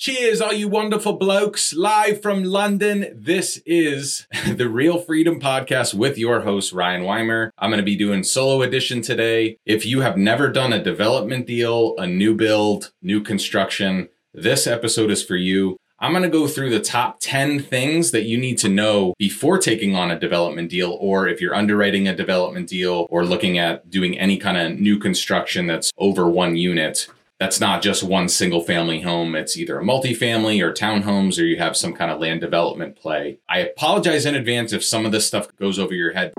Cheers, all you wonderful blokes, live from London. This is the Real Freedom Podcast with your host, Ryan Weimer. I'm going to be doing solo edition today. If you have never done a development deal, a new build, new construction, this episode is for you. I'm going to go through the top 10 things that you need to know before taking on a development deal, or if you're underwriting a development deal or looking at doing any kind of new construction that's over one unit that's not just one single family home. It's either a multifamily or townhomes, or you have some kind of land development play. I apologize in advance if some of this stuff goes over your head.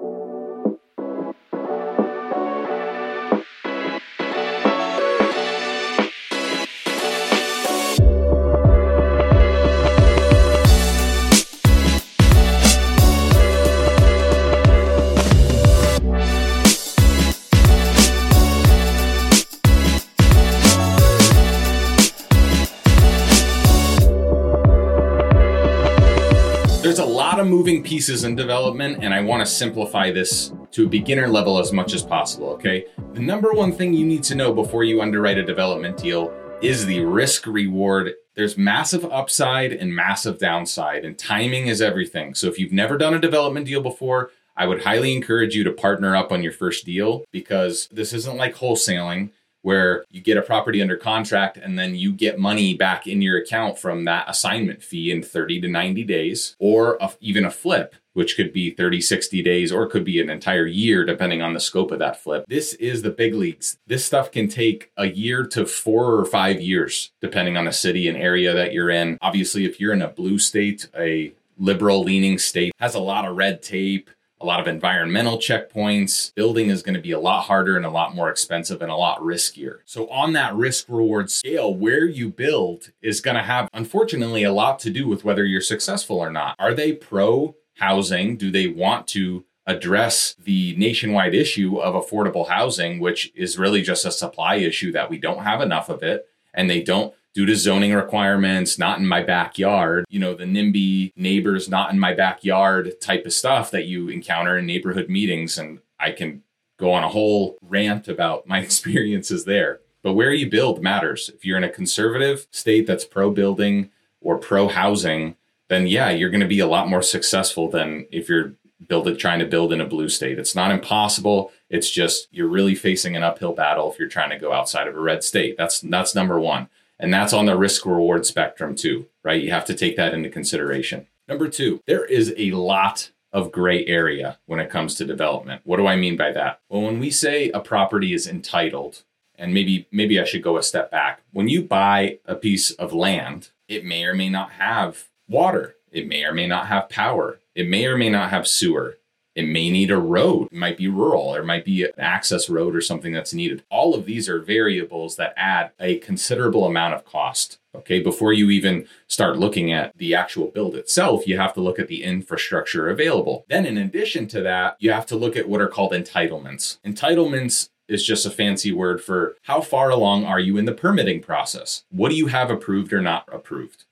Pieces in development, and I want to simplify this to a beginner level as much as possible, okay? The number one thing you need to know before you underwrite a development deal is the risk reward. There's massive upside and massive downside, and timing is everything. So if you've never done a development deal before, I would highly encourage you to partner up on your first deal because this isn't like wholesaling where you get a property under contract and then you get money back in your account from that assignment fee in 30 to 90 days, or a, even a flip, which could be 30, 60 days, or could be an entire year, depending on the scope of that flip. This is the big leagues. This stuff can take a year to four or five years, depending on the city and area that you're in. Obviously, if you're in a blue state, a liberal leaning state has a lot of red tape a lot of environmental checkpoints. Building is going to be a lot harder and a lot more expensive and a lot riskier. So, on that risk reward scale, where you build is going to have, unfortunately, a lot to do with whether you're successful or not. Are they pro housing? Do they want to address the nationwide issue of affordable housing, which is really just a supply issue that we don't have enough of it and they don't due to zoning requirements, not in my backyard, you know, the NIMBY neighbors, not in my backyard type of stuff that you encounter in neighborhood meetings. And I can go on a whole rant about my experiences there. But where you build matters. If you're in a conservative state that's pro building or pro housing, then yeah, you're going to be a lot more successful than if you're build trying to build in a blue state. It's not impossible. It's just you're really facing an uphill battle if you're trying to go outside of a red state. That's that's number 1. And that's on the risk reward spectrum too, right? You have to take that into consideration. Number two, there is a lot of gray area when it comes to development. What do I mean by that? Well, when we say a property is entitled, and maybe maybe I should go a step back. When you buy a piece of land, it may or may not have water. It may or may not have power. It may or may not have sewer. It may need a road. It might be rural. There might be an access road or something that's needed. All of these are variables that add a considerable amount of cost. Okay, before you even start looking at the actual build itself, you have to look at the infrastructure available. Then, in addition to that, you have to look at what are called entitlements. Entitlements is just a fancy word for how far along are you in the permitting process? What do you have approved or not approved?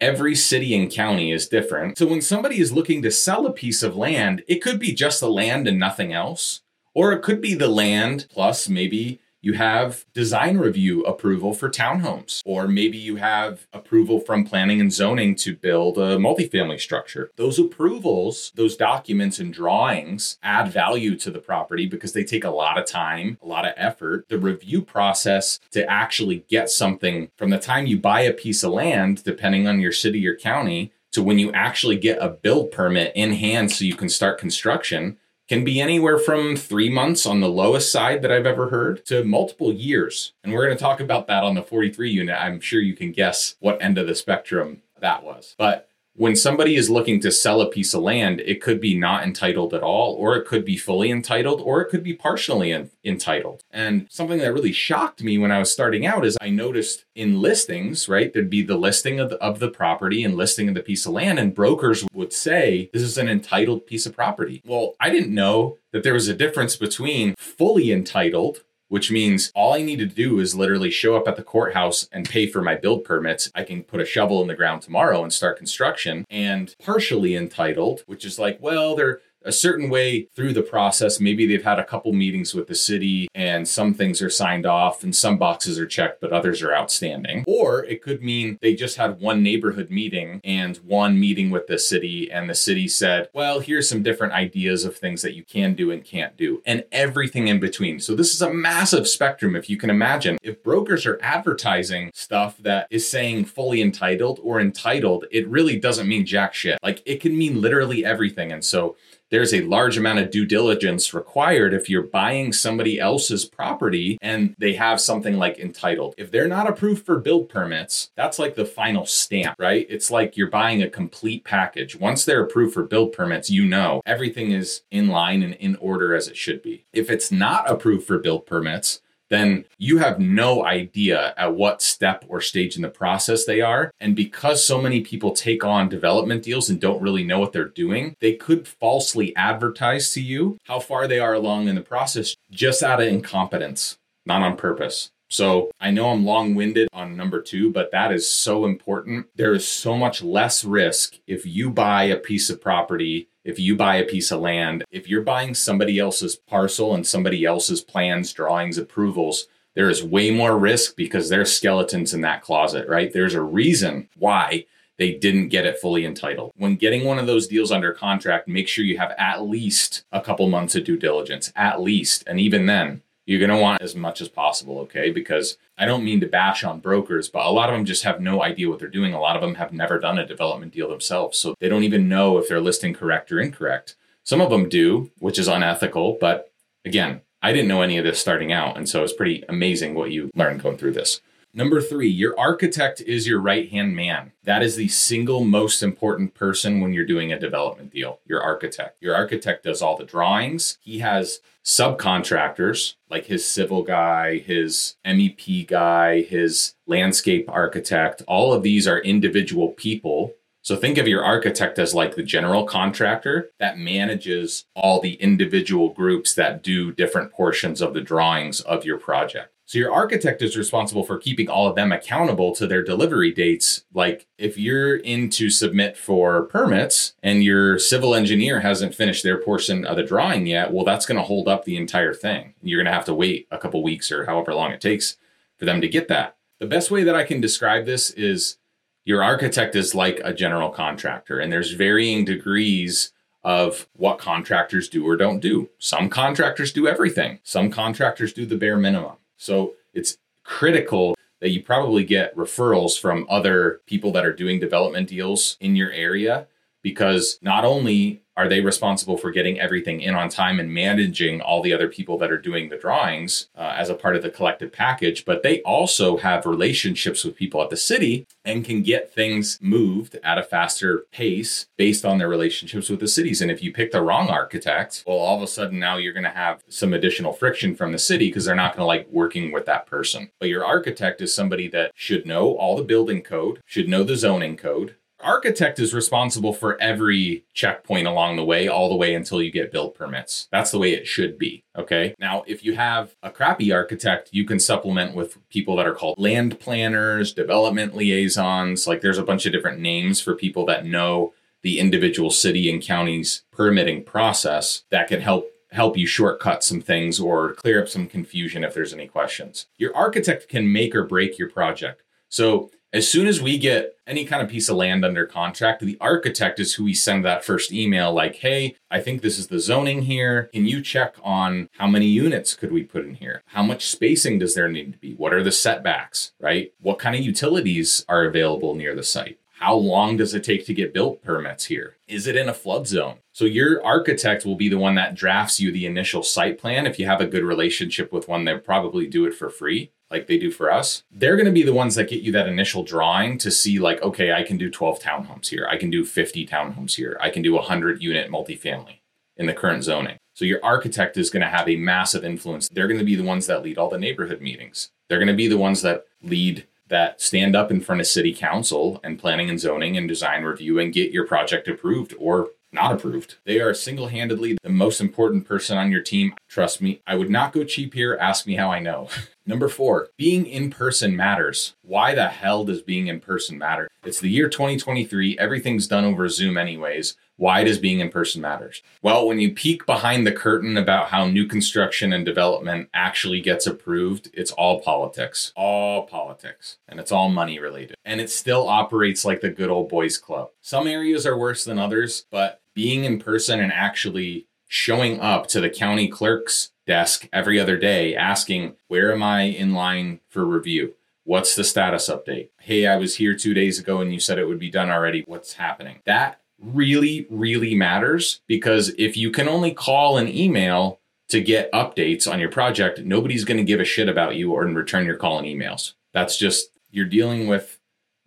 Every city and county is different. So when somebody is looking to sell a piece of land, it could be just the land and nothing else. Or it could be the land plus maybe you have design review approval for townhomes, or maybe you have approval from planning and zoning to build a multifamily structure. Those approvals, those documents and drawings add value to the property because they take a lot of time, a lot of effort. The review process to actually get something from the time you buy a piece of land, depending on your city or county, to when you actually get a build permit in hand so you can start construction can be anywhere from three months on the lowest side that I've ever heard to multiple years. And we're going to talk about that on the 43 unit. I'm sure you can guess what end of the spectrum that was. But when somebody is looking to sell a piece of land, it could be not entitled at all, or it could be fully entitled, or it could be partially entitled. And something that really shocked me when I was starting out is I noticed in listings, right, there'd be the listing of the, of the property and listing of the piece of land, and brokers would say, this is an entitled piece of property. Well, I didn't know that there was a difference between fully entitled which means all I need to do is literally show up at the courthouse and pay for my build permits. I can put a shovel in the ground tomorrow and start construction and partially entitled, which is like, well, they're a certain way through the process. Maybe they've had a couple meetings with the city and some things are signed off and some boxes are checked, but others are outstanding. Or it could mean they just had one neighborhood meeting and one meeting with the city, and the city said, well, here's some different ideas of things that you can do and can't do, and everything in between. So this is a massive spectrum, if you can imagine. If brokers are advertising stuff that is saying fully entitled or entitled, it really doesn't mean jack shit. Like it can mean literally everything. And so there's a large amount of due diligence required if you're buying somebody else's property and they have something like entitled. If they're not approved for build permits, that's like the final stamp, right? It's like you're buying a complete package. Once they're approved for build permits, you know everything is in line and in order as it should be. If it's not approved for build permits, then you have no idea at what step or stage in the process they are. And because so many people take on development deals and don't really know what they're doing, they could falsely advertise to you how far they are along in the process just out of incompetence, not on purpose. So I know I'm long winded on number two, but that is so important. There is so much less risk if you buy a piece of property if you buy a piece of land, if you're buying somebody else's parcel and somebody else's plans, drawings, approvals, there is way more risk because there's skeletons in that closet, right? There's a reason why they didn't get it fully entitled. When getting one of those deals under contract, make sure you have at least a couple months of due diligence, at least. And even then, you're going to want as much as possible, okay? Because I don't mean to bash on brokers, but a lot of them just have no idea what they're doing. A lot of them have never done a development deal themselves. So they don't even know if they're listing correct or incorrect. Some of them do, which is unethical. But again, I didn't know any of this starting out. And so it's pretty amazing what you learn going through this. Number three, your architect is your right hand man. That is the single most important person when you're doing a development deal. Your architect. Your architect does all the drawings. He has subcontractors like his civil guy, his MEP guy, his landscape architect. All of these are individual people so think of your architect as like the general contractor that manages all the individual groups that do different portions of the drawings of your project. So your architect is responsible for keeping all of them accountable to their delivery dates. Like if you're in to submit for permits and your civil engineer hasn't finished their portion of the drawing yet, well, that's going to hold up the entire thing. You're going to have to wait a couple weeks or however long it takes for them to get that. The best way that I can describe this is your architect is like a general contractor and there's varying degrees of what contractors do or don't do. Some contractors do everything. Some contractors do the bare minimum. So it's critical that you probably get referrals from other people that are doing development deals in your area because not only are they responsible for getting everything in on time and managing all the other people that are doing the drawings uh, as a part of the collective package? But they also have relationships with people at the city and can get things moved at a faster pace based on their relationships with the cities. And if you pick the wrong architect well all of a sudden now you're going to have some additional friction from the city because they're not going to like working with that person. But your architect is somebody that should know all the building code should know the zoning code architect is responsible for every checkpoint along the way, all the way until you get build permits. That's the way it should be. Okay. Now, if you have a crappy architect, you can supplement with people that are called land planners, development liaisons. Like there's a bunch of different names for people that know the individual city and county's permitting process that can help help you shortcut some things or clear up some confusion if there's any questions. Your architect can make or break your project. So as soon as we get any kind of piece of land under contract, the architect is who we send that first email like, hey, I think this is the zoning here. Can you check on how many units could we put in here? How much spacing does there need to be? What are the setbacks, right? What kind of utilities are available near the site? How long does it take to get built permits here? Is it in a flood zone? So your architect will be the one that drafts you the initial site plan. If you have a good relationship with one, they'll probably do it for free like they do for us, they're going to be the ones that get you that initial drawing to see, like, okay, I can do 12 townhomes here. I can do 50 townhomes here. I can do a 100 unit multifamily in the current zoning. So your architect is going to have a massive influence. They're going to be the ones that lead all the neighborhood meetings. They're going to be the ones that lead that stand up in front of city council and planning and zoning and design review and get your project approved or not approved. They are single handedly the most important person on your team. Trust me, I would not go cheap here. Ask me how I know. Number four, being in person matters. Why the hell does being in person matter? It's the year 2023. Everything's done over Zoom, anyways. Why does being in person matters? Well, when you peek behind the curtain about how new construction and development actually gets approved, it's all politics, all politics, and it's all money related. And it still operates like the good old boys club. Some areas are worse than others, but being in person and actually showing up to the county clerk's desk every other day asking, Where am I in line for review? What's the status update? Hey, I was here two days ago and you said it would be done already. What's happening? That really, really matters because if you can only call and email to get updates on your project, nobody's going to give a shit about you or in return your call and emails. That's just, you're dealing with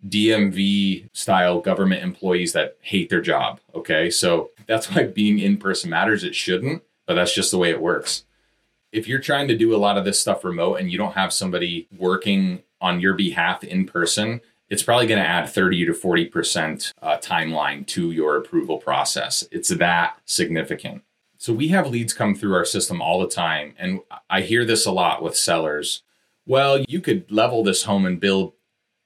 DMV style government employees that hate their job. Okay. So that's why being in person matters. It shouldn't, but that's just the way it works. If you're trying to do a lot of this stuff remote and you don't have somebody working on your behalf in person, it's probably going to add 30 to 40% uh, timeline to your approval process. It's that significant. So we have leads come through our system all the time. And I hear this a lot with sellers. Well, you could level this home and build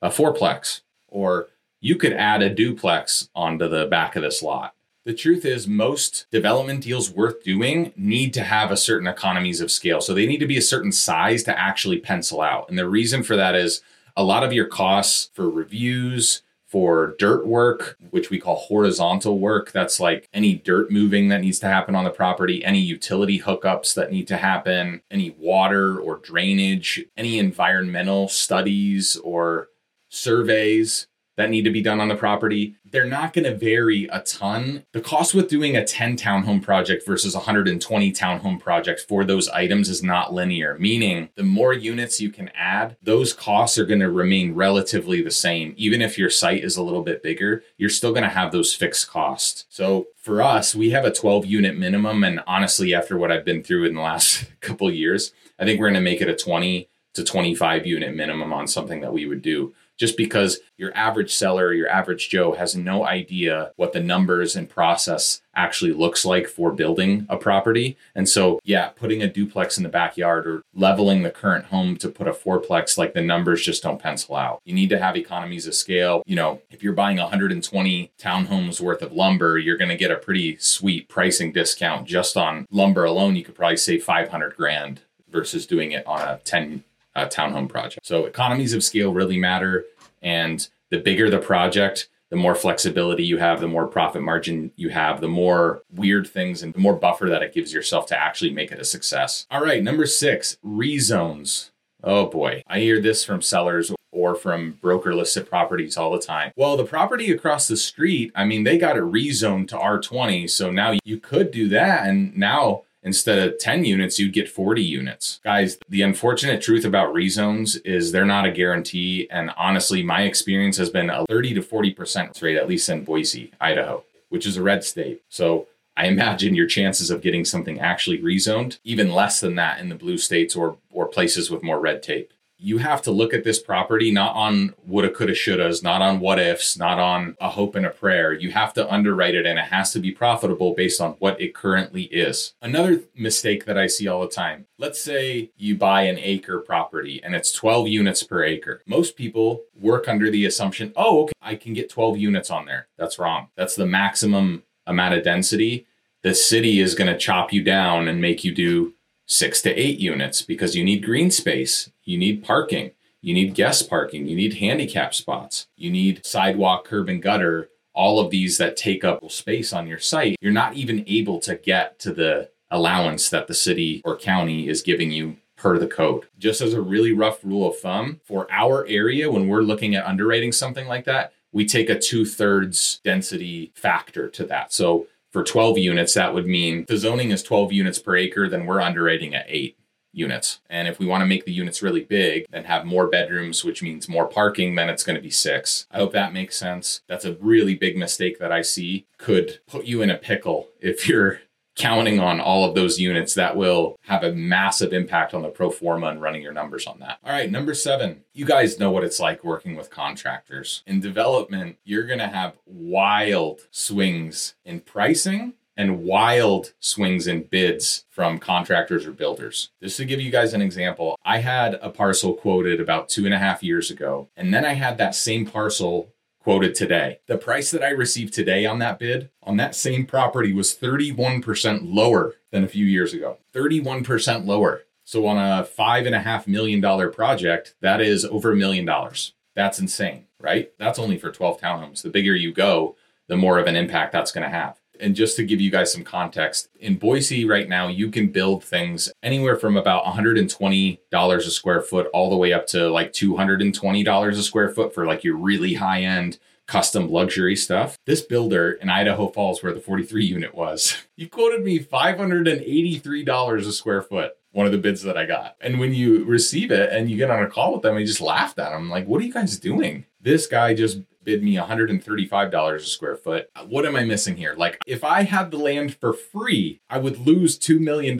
a fourplex, or you could add a duplex onto the back of this lot. The truth is, most development deals worth doing need to have a certain economies of scale. So they need to be a certain size to actually pencil out. And the reason for that is a lot of your costs for reviews, for dirt work, which we call horizontal work. That's like any dirt moving that needs to happen on the property, any utility hookups that need to happen, any water or drainage, any environmental studies or surveys that need to be done on the property, they're not going to vary a ton. The cost with doing a 10 townhome project versus 120 townhome project for those items is not linear, meaning the more units you can add, those costs are going to remain relatively the same. Even if your site is a little bit bigger, you're still going to have those fixed costs. So for us, we have a 12 unit minimum. And honestly, after what I've been through in the last couple years, I think we're going to make it a 20 to 25 unit minimum on something that we would do just because your average seller, your average Joe has no idea what the numbers and process actually looks like for building a property. And so, yeah, putting a duplex in the backyard or leveling the current home to put a fourplex, like the numbers just don't pencil out. You need to have economies of scale. You know, if you're buying 120 townhomes worth of lumber, you're going to get a pretty sweet pricing discount just on lumber alone. You could probably save 500 grand versus doing it on a 10 uh, townhome project. So economies of scale really matter. And the bigger the project, the more flexibility you have, the more profit margin you have, the more weird things and the more buffer that it gives yourself to actually make it a success. All right, number six, rezones. Oh boy, I hear this from sellers or from broker listed properties all the time. Well, the property across the street, I mean, they got it rezoned to R20. So now you could do that. And now instead of 10 units, you'd get 40 units. Guys, the unfortunate truth about rezones is they're not a guarantee. And honestly, my experience has been a 30 to 40% rate, at least in Boise, Idaho, which is a red state. So I imagine your chances of getting something actually rezoned even less than that in the blue states or or places with more red tape you have to look at this property not on woulda, coulda, shouldas, not on what ifs, not on a hope and a prayer. You have to underwrite it and it has to be profitable based on what it currently is. Another mistake that I see all the time let's say you buy an acre property and it's 12 units per acre. Most people work under the assumption, oh, okay, I can get 12 units on there. That's wrong. That's the maximum amount of density. The city is going to chop you down and make you do six to eight units because you need green space, you need parking, you need guest parking, you need handicap spots, you need sidewalk, curb, and gutter, all of these that take up space on your site. You're not even able to get to the allowance that the city or county is giving you per the code. Just as a really rough rule of thumb, for our area, when we're looking at underwriting something like that, we take a two thirds density factor to that. So for 12 units, that would mean the zoning is 12 units per acre, then we're underwriting at eight units. And if we want to make the units really big and have more bedrooms, which means more parking, then it's going to be six. I hope that makes sense. That's a really big mistake that I see could put you in a pickle if you're counting on all of those units, that will have a massive impact on the pro forma and running your numbers on that. All right, number seven, you guys know what it's like working with contractors. In development, you're going to have wild swings in pricing and wild swings in bids from contractors or builders. Just to give you guys an example, I had a parcel quoted about two and a half years ago, and then I had that same parcel quoted today. The price that I received today on that bid on that same property was 31% lower than a few years ago. 31% lower. So on a five and a half million dollar project, that is over a million dollars. That's insane, right? That's only for 12 townhomes. The bigger you go, the more of an impact that's going to have. And just to give you guys some context, in Boise right now, you can build things anywhere from about $120 a square foot all the way up to like $220 a square foot for like your really high end custom luxury stuff. This builder in Idaho Falls, where the 43 unit was, he quoted me $583 a square foot one of the bids that I got. And when you receive it and you get on a call with them, I just laughed at them. like, what are you guys doing? This guy just bid me $135 a square foot. What am I missing here? Like, if I had the land for free, I would lose $2 million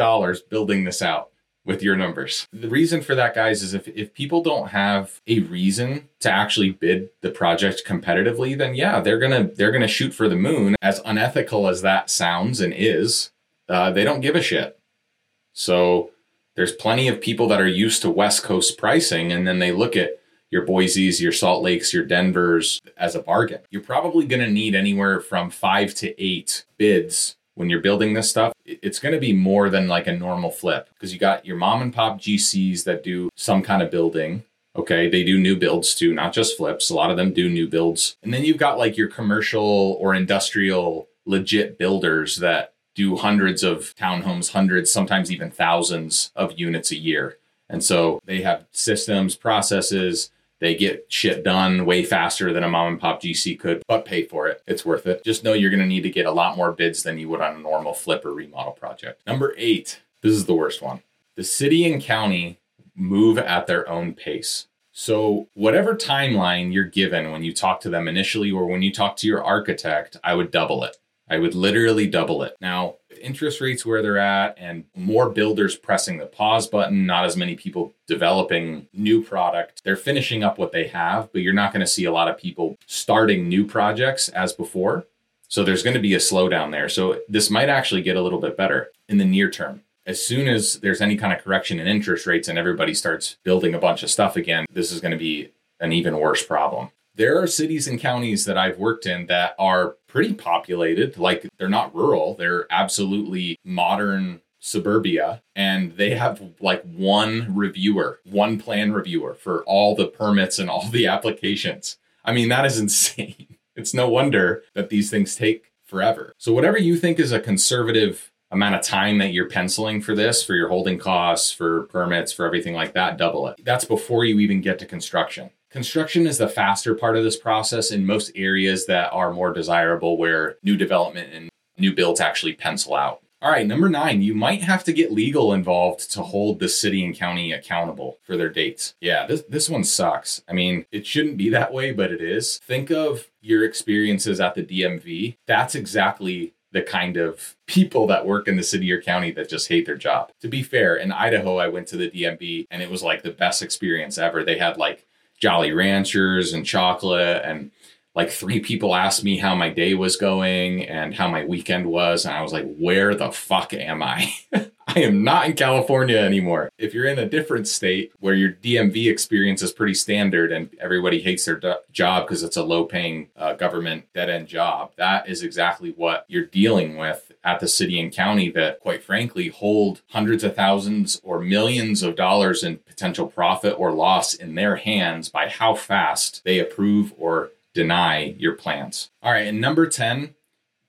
building this out with your numbers. The reason for that, guys, is if, if people don't have a reason to actually bid the project competitively, then yeah, they're gonna they're gonna shoot for the moon. As unethical as that sounds and is, uh, they don't give a shit. So there's plenty of people that are used to West Coast pricing, and then they look at your Boise's, your Salt Lakes, your Denver's as a bargain. You're probably going to need anywhere from five to eight bids when you're building this stuff. It's going to be more than like a normal flip because you got your mom and pop GCs that do some kind of building. Okay, they do new builds too, not just flips. A lot of them do new builds. And then you've got like your commercial or industrial legit builders that do hundreds of townhomes, hundreds, sometimes even thousands of units a year. And so they have systems, processes, they get shit done way faster than a mom and pop GC could, but pay for it. It's worth it. Just know you're going to need to get a lot more bids than you would on a normal flip or remodel project. Number eight, this is the worst one. The city and county move at their own pace. So, whatever timeline you're given when you talk to them initially or when you talk to your architect, I would double it. I would literally double it. Now, interest rates where they're at and more builders pressing the pause button, not as many people developing new product. They're finishing up what they have, but you're not going to see a lot of people starting new projects as before. So there's going to be a slowdown there. So this might actually get a little bit better in the near term. As soon as there's any kind of correction in interest rates and everybody starts building a bunch of stuff again, this is going to be an even worse problem there are cities and counties that I've worked in that are pretty populated. Like they're not rural, they're absolutely modern suburbia and they have like one reviewer, one plan reviewer for all the permits and all the applications. I mean, that is insane. It's no wonder that these things take forever. So, whatever you think is a conservative amount of time that you're penciling for this, for your holding costs, for permits, for everything like that, double it. That's before you even get to construction. Construction is the faster part of this process in most areas that are more desirable where new development and new builds actually pencil out. All right, number nine, you might have to get legal involved to hold the city and county accountable for their dates. Yeah, this, this one sucks. I mean, it shouldn't be that way, but it is. Think of your experiences at the DMV. That's exactly the kind of people that work in the city or county that just hate their job. To be fair, in Idaho, I went to the DMV and it was like the best experience ever. They had like Jolly Ranchers and chocolate. And like three people asked me how my day was going and how my weekend was. And I was like, where the fuck am I? I am not in California anymore. If you're in a different state where your DMV experience is pretty standard and everybody hates their do- job because it's a low paying uh, government dead end job, that is exactly what you're dealing with at the city and county that, quite frankly, hold hundreds of thousands or millions of dollars in potential profit or loss in their hands by how fast they approve or deny your plans. All right, and number 10,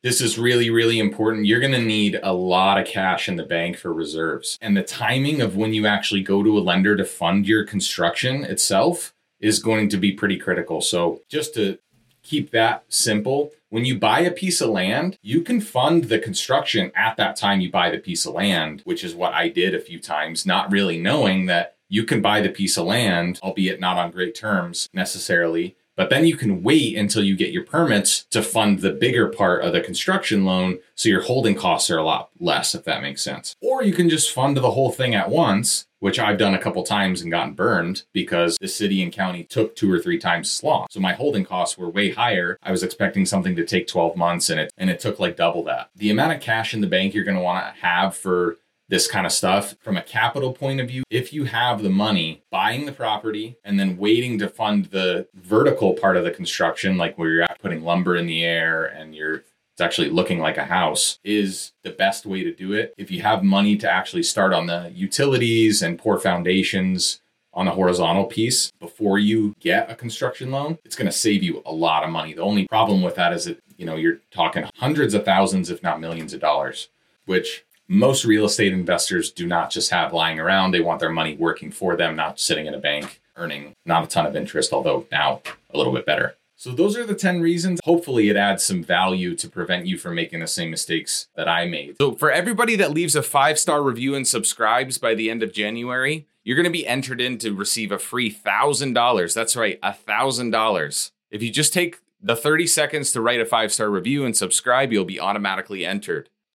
this is really, really important. You're going to need a lot of cash in the bank for reserves. And the timing of when you actually go to a lender to fund your construction itself is going to be pretty critical. So, just to keep that simple, when you buy a piece of land, you can fund the construction at that time you buy the piece of land, which is what I did a few times, not really knowing that you can buy the piece of land, albeit not on great terms necessarily, But then you can wait until you get your permits to fund the bigger part of the construction loan. So your holding costs are a lot less, if that makes sense. Or you can just fund the whole thing at once, which I've done a couple times and gotten burned because the city and county took two or three times as long. So my holding costs were way higher. I was expecting something to take 12 months and it and it took like double that. The amount of cash in the bank you're going to want to have for this kind of stuff from a capital point of view. If you have the money buying the property and then waiting to fund the vertical part of the construction, like where you're at putting lumber in the air and you're it's actually looking like a house is the best way to do it. If you have money to actually start on the utilities and pour foundations on the horizontal piece before you get a construction loan, it's going to save you a lot of money. The only problem with that is that, you know, you're talking hundreds of thousands, if not millions of dollars, which most real estate investors do not just have lying around. They want their money working for them, not sitting in a bank earning not a ton of interest, although now a little bit better. So, those are the 10 reasons. Hopefully, it adds some value to prevent you from making the same mistakes that I made. So, for everybody that leaves a five star review and subscribes by the end of January, you're going to be entered in to receive a free $1,000. That's right, $1,000. If you just take the 30 seconds to write a five star review and subscribe, you'll be automatically entered.